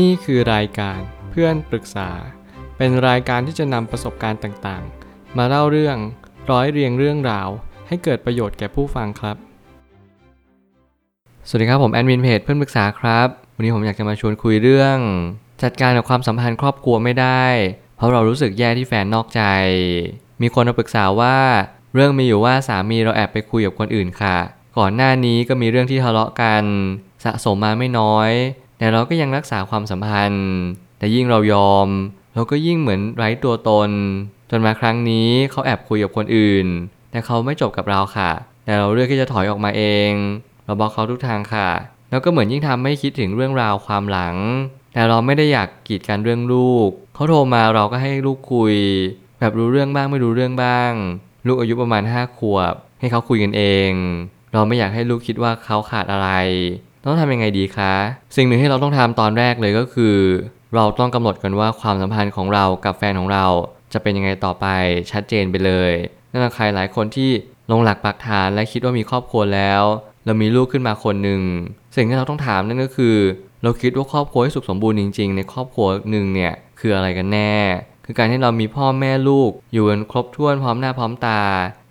นี่คือรายการเพื่อนปรึกษา เป็นรายการที่จะนำประสบการณ์ต่างๆ มาเล่าเรื่องร้อยเรียงเรื่องราว ให้เกิดประโยชน์แก่ผู้ฟังครับ สวัสดีครับผมแอดมินเพจเพื่อนปรึกษาครับ วันนี้ผมอยากจะมาชวนคุยเรื่อง จัดการกับความสัมพันธ์ครอบครัวไม่ได้ เพราะเรารู้สึกแย่ที่แฟนนอกใจ มีคนมาปรึกษาว่า เรื่องมีอยู่ว่าสามีเราแอบไปคุยกับคนอื่นค่ะ ก่อนหน้านี้ก็มีเรื่องที่ทะเลาะกัน สะสมมาไม่น้อย แต่เราก็ยังรักษาความสัมพันธ์ แต่ยิ่งเรายอม เราก็ยิ่งเหมือนไร้ตัวตน จนมาครั้งนี้เขาแอบคุยกับคนอื่น แต่เขาไม่จบกับเราค่ะ แต่เราเลือกที่จะถอยออกมาเอง เราบอกเขาทุกทางค่ะ แล้วก็เหมือนยิ่งทำให้คิดถึงเรื่องราวความหลัง แต่เราไม่ได้อยากกีดกันเรื่องลูก เขาโทรมาเราก็ให้ลูกคุย แบบรู้เรื่องบ้างไม่รู้เรื่องบ้าง ลูกอายุประมาณ5ขวบ ให้เขาคุยกันเอง เราไม่อยากให้ลูกคิดว่าเขาขาดอะไร ต้องทำยังไงดีคะ สิ่งหนึ่งที่เราต้องทำตอนแรกเลยก็คือ เราต้องกำหนดกันว่าความสัมพันธ์ของเรากับแฟนของเราจะเป็นยังไงต่อไปชัดเจนไปเลยนั่นใครหลายคนที่ลงหลักปักฐานและคิดว่ามีครอบครัวแล้ว เรามีลูกขึ้นมาคนหนึ่งสิ่งที่เราต้องถามนั่นก็คือ เราคิดว่าครอบครัวที่สุขสมบูรณ์จริง ๆ ในครอบครัวหนึ่งเนี่ยคืออะไรกันแน่ คือการที่เรามีพ่อแม่ลูกอยู่กันครบถ้วนพร้อมหน้าพร้อมตา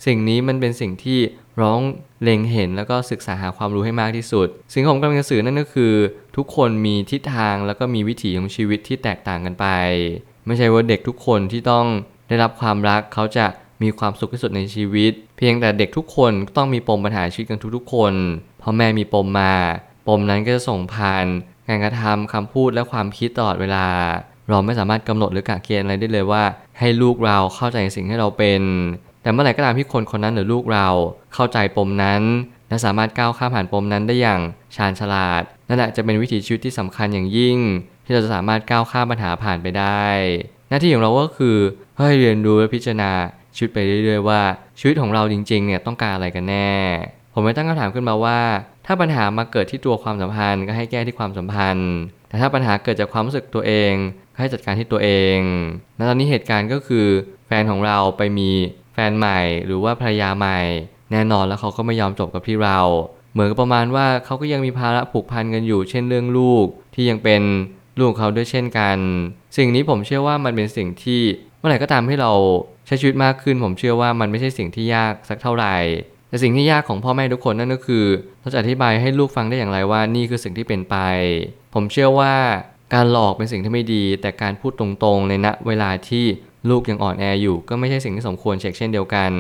สิ่งนี้มันเป็นสิ่งที่ ร้องเล็งเห็นแล้วก็ศึกษาหาความรู้ให้มากที่สุด สิ่งที่ผมกำลังจะสื่อนั่นก็คือ ทุกคนมีทิศทางแล้วก็มีวิถีของชีวิตที่แตกต่างกันไป ไม่ใช่ว่าเด็กทุกคนที่ต้องได้รับความรักเขาจะมีความสุขที่สุดในชีวิต เพียงแต่เด็กทุกคนต้องมีปมปัญหาชีวิตกันทุกๆ คนพ่อแม่มีปมมา ปมนั้นก็จะส่งผ่านการกระทำคำพูดและความคิดตลอดเวลา เราไม่สามารถกำหนดหรือกะเกณฑ์อะไรได้เลยว่า ให้ลูกเราเข้าใจสิ่งที่เราเป็น แต่เมื่อไหร่ก็ตามที่คนคนนั้นหรือลูกเราเข้าใจปมนั้น และสามารถก้าวข้ามผ่านปมนั้นได้อย่างชาญฉลาดนั่นแหละจะเป็นวิถีชีวิตที่สำคัญอย่างยิ่ง ที่เราจะสามารถก้าวข้ามปัญหาผ่านไปได้ หน้าที่ของเราก็คือให้เรียนรู้และพิจารณาชีวิตไปเรื่อยๆว่า ชีวิตของเราจริงๆเนี่ยต้องการอะไรกันแน่ ผมไม่ตั้งคำถามขึ้นมาว่า ถ้าปัญหามาเกิดที่ตัวความสัมพันธ์ก็ให้แก้ที่ความสัมพันธ์ แต่ถ้าปัญหาเกิดจากความรู้สึกตัวเอง ก็ให้จัดการที่ตัวเองและตอนนี้เหตุการณ์ก็คือ แฟนของเราไปมี แฟนใหม่หรือว่าภรรยาใหม่ แน่นอนแล้วเขาก็ไม่ยอมจบกับที่เรา เหมือนกับประมาณว่าเขาก็ยังมีภาระผูกพันกันอยู่ เช่นเรื่องลูกที่ยังเป็นลูกเขาด้วยเช่นกัน สิ่งนี้ผมเชื่อว่ามันเป็นสิ่งที่เมื่อไหร่ก็ตามให้เราใช้ชีวิตมากขึ้น ผมเชื่อว่ามันไม่ใช่สิ่งที่ยากสักเท่าไหร่แต่สิ่งที่ยากของพ่อแม่ทุกคนนั่นก็คือเราจะอธิบายให้ลูกฟังได้อย่างไรว่านี่คือสิ่งที่เป็นไป ผมเชื่อว่าการหลอกเป็นสิ่งที่ไม่ดี แต่การพูดตรงๆในณเวลาที่ ลูกยังอ่อนแออยู่ก็ไม่ใช่สิ่งที่สมควรเช็คเช่นเดียวกัน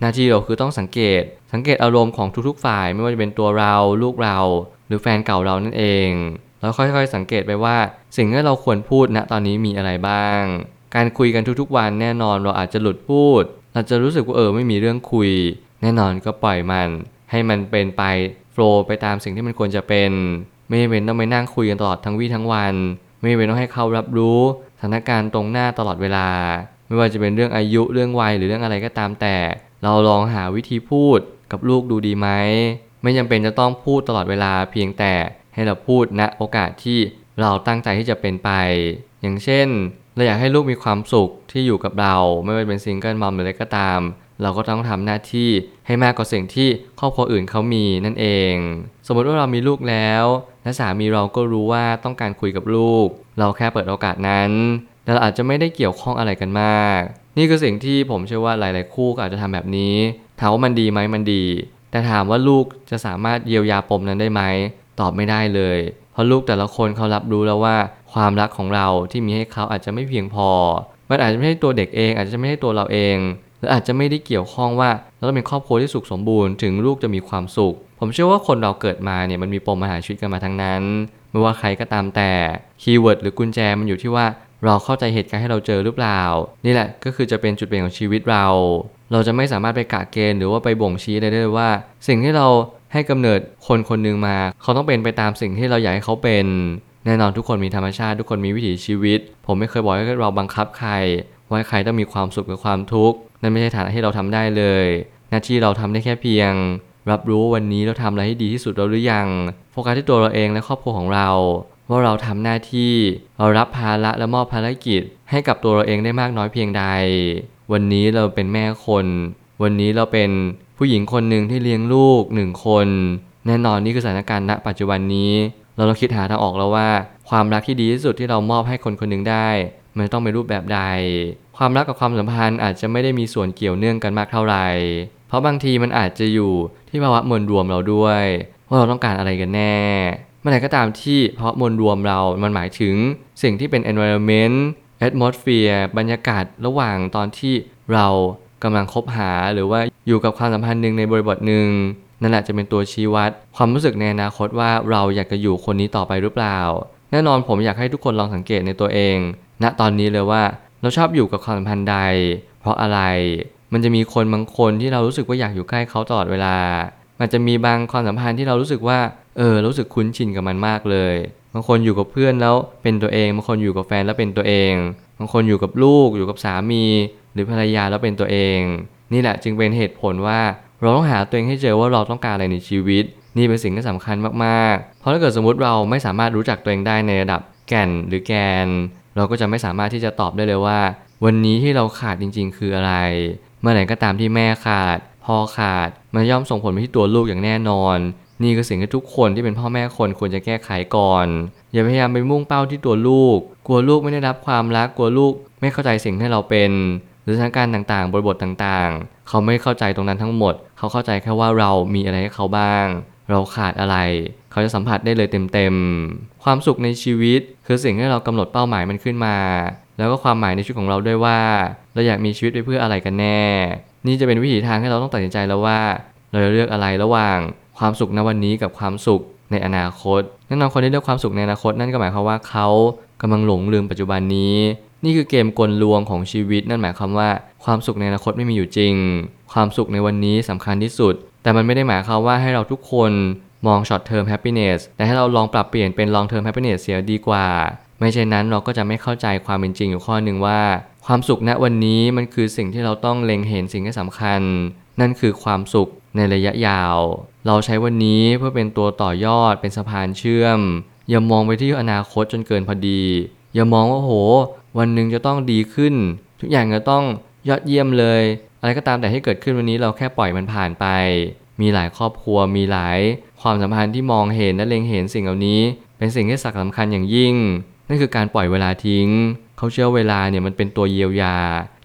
หน้าที่เราคือต้องสังเกต สังเกตอารมณ์ของทุกๆฝ่าย ไม่ว่าจะเป็นตัวเรา ลูกเรา หรือแฟนเก่าเรานั่นเอง แล้วค่อยๆสังเกตไปว่า สิ่งที่เราควรพูดณตอนนี้มีอะไรบ้าง การคุยกันทุกๆวันแน่นอนเราอาจจะหลุดพูด เราจะรู้สึกว่าเออไม่มีเรื่องคุย แน่นอนก็ปล่อยมัน ให้มันเป็นไปโฟล์ไปตามสิ่งที่มันควรจะเป็น ไม่เป็นต้องไปนั่งคุยกันตลอดทั้งวี่ทั้งวัน ไม่เป็นต้องให้เขารับรู้ ถานการณ์ตรงหน้าตลอดเวลา ไม่ว่าจะเป็นเรื่องอายุเรื่องวัยหรือเรื่องอะไรก็ตามแต่ เราลองหาวิธีพูดกับลูกดูดีไหมไม่จำเป็นจะต้องพูดตลอดเวลาเพียงแต่ให้เราพูดณโอกาสที่เราตั้งใจที่จะเป็นไป อย่างเช่น เราอยากให้ลูกมีความสุขที่อยู่กับเรา ไม่ว่าเป็นซิงเกิลมัมหรืออะไรก็ตาม เราก็ต้องทำหน้าที่ให้มากกว่าสิ่งที่ครอบครัวอื่นเขามีนั่นเอง สมมติว่าเรามีลูกแล้ว และสามีเราก็รู้ว่าต้องการคุยกับลูก เราแค่เปิดโอกาสนั้นแต่เราอาจจะไม่ได้เกี่ยวข้องอะไรกันมาก นี่คือสิ่งที่ผมเชื่อว่าหลาย ๆ คู่ก็อาจจะทำแบบนี้ถามว่ามันดีไหมมันดี แต่ถามว่าลูกจะสามารถเยียวยาปมนั้นได้ไหมตอบไม่ได้เลย เพราะลูกแต่ละคนเขารับรู้แล้วว่า ความรักของเราที่มีให้เขาอาจจะไม่เพียงพอ มันอาจจะไม่ใช่ตัวเด็กเอง อาจจะไม่ใช่ตัวเราเอง หรืออาจจะไม่ได้เกี่ยวข้องว่าเราต้องเป็นครอบครัวที่สุขสมบูรณ์ถึงลูกจะมีความสุข ผมเชื่อว่าคนเราเกิดมาเนี่ยมันมีปมปัญหาชีวิตกันมาทั้งนั้น ไม่ว่าใครก็ตามแต่ keyword หรือกุญแจมันอยู่ที่ว่าเราเข้าใจเหตุการณ์ที่เราเจอหรือเปล่า นี่แหละก็คือจะเป็นจุดเปลี่ยนของชีวิตเรา เราจะไม่สามารถไปกะเกณฑ์หรือว่าไปบ่งชี้ได้เลยว่า สิ่งที่เราให้กำเนิดคนคนหนึ่งมา เขาต้องเป็นไปตามสิ่งที่เราอยากให้เขาเป็น แน่นอนทุกคนมีธรรมชาติทุกคนมีวิถีชีวิต ผมไม่เคยบอกให้เราบังคับใครว่าใครต้องมีความสุขกับความทุกข์ นั่นไม่ใช่ฐานะที่เราทำได้เลย หน้าที่เราทำได้แค่เพียง รับรู้วันนี้เราทำอะไรให้ดีที่สุดเราหรือยังโฟกัสที่ตัวเราเองและครอบครัวของเราว่าเราทำหน้าที่เรารับภาระและมอบภารกิจ ให้กับตัวเราเองได้มากน้อยเพียงใด วันนี้เราเป็นแม่คน วันนี้เราเป็นผู้หญิงคนหนึ่งที่เลี้ยงลูกหนึ่งคน แน่นอนนี่คือสถานการณ์ณปัจจุบันนี้ เราต้องคิดหาทางออกแล้วว่า ความรักที่ดีที่สุดที่เรามอบให้คนคนหนึ่งได้ มันต้องเป็นรูปแบบใด ความรักกับความสัมพันธ์อาจจะไม่ได้มีส่วนเกี่ยวเนื่องกันมากเท่าไหร่ เพราะบางทีมันอาจจะอยู่ที่ภาวะมวลรวมเราด้วย ว่าเราต้องการอะไรกันแน่เมื่อไหร่ก็ตามที่เพราะมวลรวมเรา มันหมายถึงสิ่งที่เป็น environment atmosphere บรรยากาศระหว่างตอนที่เรากำลังคบหาหรือว่าอยู่กับความสัมพันธ์หนึ่งในบริบทหนึ่งนั่นแหละจะเป็นตัวชี้วัด ความรู้สึกในอนาคตว่าเราอยากจะอยู่คนนี้ต่อไปหรือเปล่า แน่นอนผมอยากให้ทุกคนลองสังเกตในตัวเอง ณตอนนี้เลยว่าเราชอบอยู่กับความสัมพันธ์ใด เพราะอะไรมันจะมีคนบางคนที่เรารู้สึกว่าอยากอยู่ใกล้เขาตลอดเวลา มันจะมีบางความสัมพันธ์ที่เรารู้สึกว่า เออ รู้สึกคุ้นชินกับมันมากเลย บางคนอยู่กับเพื่อนแล้วเป็นตัวเอง บางคนอยู่กับแฟนแล้วเป็นตัวเอง บางคนอยู่กับลูก อยู่กับสามี หรือภรรยาแล้วเป็นตัวเอง นี่แหละจึงเป็นเหตุผลว่า เราต้องหาตัวเองให้เจอว่าเราต้องการอะไรในชีวิต นี่เป็นสิ่งที่สำคัญมากๆ เพราะถ้าเกิดสมมติเราไม่สามารถรู้จักตัวเองได้ในระดับแก่นหรือแกน เราก็จะไม่สามารถที่จะตอบได้เลยว่า วันนี้ที่เราขาดจริง ๆ คืออะไร เมื่อไหร่ก็ตามที่แม่ขาดพ่อขาด มันย่อมส่งผลไปที่ตัวลูกอย่างแน่นอน นี่คือสิ่งที่ทุกคนที่เป็นพ่อแม่คนควรจะแก้ไขก่อน อย่าพยายามไปมุ่งเป้าที่ตัวลูก กลัวลูกไม่ได้รับความรักกลัวลูก ไม่เข้าใจสิ่งที่เราเป็นหรือสถานการณ์ต่างๆ บริบทต่างๆ เขาไม่เข้าใจตรงนั้นทั้งหมด เขาเข้าใจแค่ว่าเรามีอะไรให้เขาบ้าง เราขาดอะไร เขาจะสัมผัสได้เลยเต็มๆ ความสุขในชีวิต คือสิ่งที่เรากำหนดเป้าหมายมันขึ้นมา แล้วก็ความหมายในชีวิตของเราด้วยว่า เราอยากมีชีวิตไปเพื่ออะไรกันแน่ นี่จะเป็นวิถีทางให้เราต้องตัดสินใจแล้วว่า เราจะเลือกอะไรระหว่างความสุขในวันนี้กับความสุขในอนาคตแน่นอนคนที่เลือกความสุขในอนาคตนั่นก็หมายความว่าเขากำลังหลงลืมปัจจุบันนี้ นี่คือเกมกลลวงของชีวิต นั่นหมายความว่าความสุขในอนาคตไม่มีอยู่จริง ความสุขในวันนี้สำคัญที่สุด แต่มันไม่ได้หมายความว่าให้เราทุกคน มอง short term happiness แต่ให้เราลองปรับเปลี่ยนเป็น long term happiness เสียดีกว่า ไม่เช่นนั้นเราก็จะไม่เข้าใจความเป็นจริงอยู่ข้อหนึ่งว่า ความสุขณวันนี้มันคือสิ่งที่เราต้องเล็งเห็นสิ่งที่สำคัญ นั่นคือความสุขในระยะยาว เราใช้วันนี้เพื่อเป็นตัวต่อยอดเป็นสะพานเชื่อม อย่ามองไปที่อนาคตจนเกินพอดี อย่ามองว่าโห วันหนึ่งจะต้องดีขึ้น ทุกอย่างจะต้องยอดเยี่ยมเลย อะไรก็ตามแต่ให้เกิดขึ้นวันนี้เราแค่ปล่อยมันผ่านไป มีหลายครอบครัวมีหลาย ความสัมพันธ์ที่มองเห็นและเล็งเห็นสิ่งเหล่านี้ เป็นสิ่งที่สำคัญอย่างยิ่ง นั่นคือการปล่อยเวลาทิ้ง เขาเชื่อเวลาเนี่ยมันเป็นตัวเยียวยา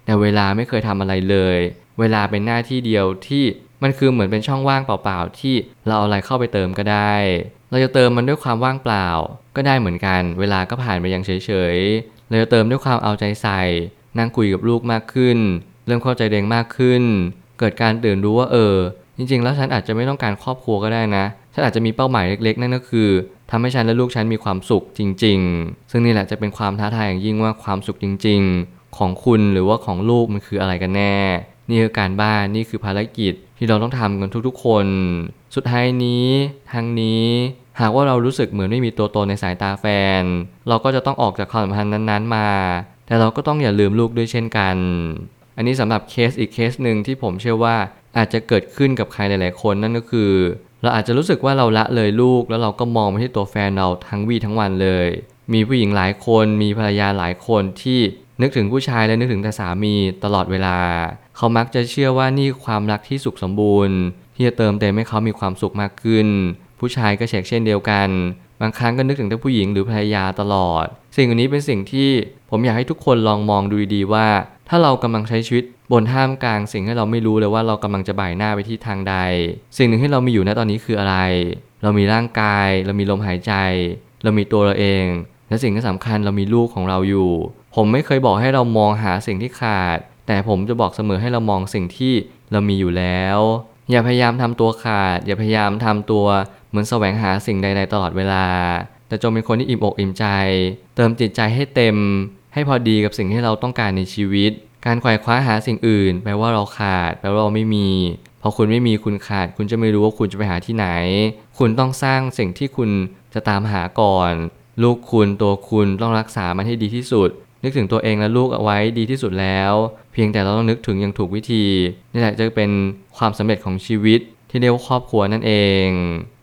แต่เวลาไม่เคยทำอะไรเลย เวลาเป็นหน้าที่เดียวที่มันคือเหมือนเป็นช่องว่างเปล่าๆ ที่เราเอาอะไรเข้าไปเติมก็ได้ เราจะเติมมันด้วยความว่างเปล่า ก็ได้เหมือนกัน เวลาก็ผ่านไปอย่างเฉยๆ เราจะเติมด้วยความเอาใจใส่ นั่งคุยกับลูกมากขึ้น เริ่มเข้าใจเด็งมากขึ้น เกิดการตื่นรู้ว่าเออ จริงๆ แล้วฉันอาจจะไม่ต้องการครอบครัวก็ได้นะ ฉันอาจจะมีเป้าหมายเล็กๆ นั่นก็คือทำให้ฉันและลูกฉันมีความสุขจริง ๆ ซึ่งนี่แหละจะเป็นความท้าทายอย่างยิ่งว่าความสุขจริง ๆ ของคุณหรือว่าของลูกมันคืออะไรกันแน่ นี่คือการบ้านนี่คือภารกิจที่เราต้องทำกันทุกๆ คน สุดท้ายนี้ทั้งนี้หากว่าเรารู้สึกเหมือนไม่มีตัวตนในสายตาแฟน เราก็จะต้องออกจากความสัมพันธ์นั้นๆมา แต่เราก็ต้องอย่าลืมลูกด้วยเช่นกัน อันนี้สำหรับเคสอีกเคสหนึ่งที่ผมเชื่อว่าอาจจะเกิดขึ้นกับใครหลาย ๆ คนนั่นก็คือ เราอาจจะรู้สึกว่าเราละเลยลูก แล้วเราก็มองไปที่ตัวแฟนเราทั้งวี่ทั้งวันเลย มีผู้หญิงหลายคน มีภรรยาหลายคนที่นึกถึงผู้ชายและนึกถึงแต่สามีตลอดเวลา เขามักจะเชื่อว่านี่ความรักที่สุขสมบูรณ์ ที่จะเติมเต็มให้เขามีความสุขมากขึ้น ผู้ชายก็เช็คเช่นเดียวกัน บางครั้งก็นึกถึงแต่ผู้หญิงหรือภรรยาตลอด สิ่งนี้เป็นสิ่งที่ผมอยากให้ทุกคนลองมองดูดีว่า ถ้าเรากำลังใช้ชีวิตบนท่ามกลางสิ่งที่เราไม่รู้เลยว่าเรากำลังจะบ่ายหน้าไปที่ทางใด สิ่งหนึ่งที่เรามีอยู่ณตอนนี้คืออะไร เรามีร่างกาย เรามีลมหายใจ เรามีตัวเราเอง และสิ่งที่สำคัญเรามีลูกของเราอยู่ ผมไม่เคยบอกให้เรามองหาสิ่งที่ขาด แต่ผมจะบอกเสมอให้เรามองสิ่งที่เรามีอยู่แล้ว อย่าพยายามทำตัวขาด อย่าพยายามทำตัว เหมือนแสวงหาสิ่งใด ๆ ตลอดเวลา แต่จงเป็นคนที่อิ่มอกอิ่มใจ เติมจิตใจให้เต็ม ให้พอดีกับสิ่งที่เราต้องการในชีวิต การไขว่คว้าหาสิ่งอื่น แปลว่าเราขาด แปลว่าเราไม่มีพอคุณไม่มีคุณขาด คุณจะไม่รู้ว่าคุณจะไปหาที่ไหน คุณต้องสร้างสิ่งที่คุณจะตามหาก่อน ลูกคุณตัวคุณต้องรักษามันให้ดีที่สุด นึกถึงตัวเองและลูกเอาไว้ดีที่สุดแล้ว เพียงแต่เราต้องนึกถึงอย่างถูกวิธีนี่แหละจะเป็นความสำเร็จของชีวิตที่เรียกว่าครอบครัวนั่นเอง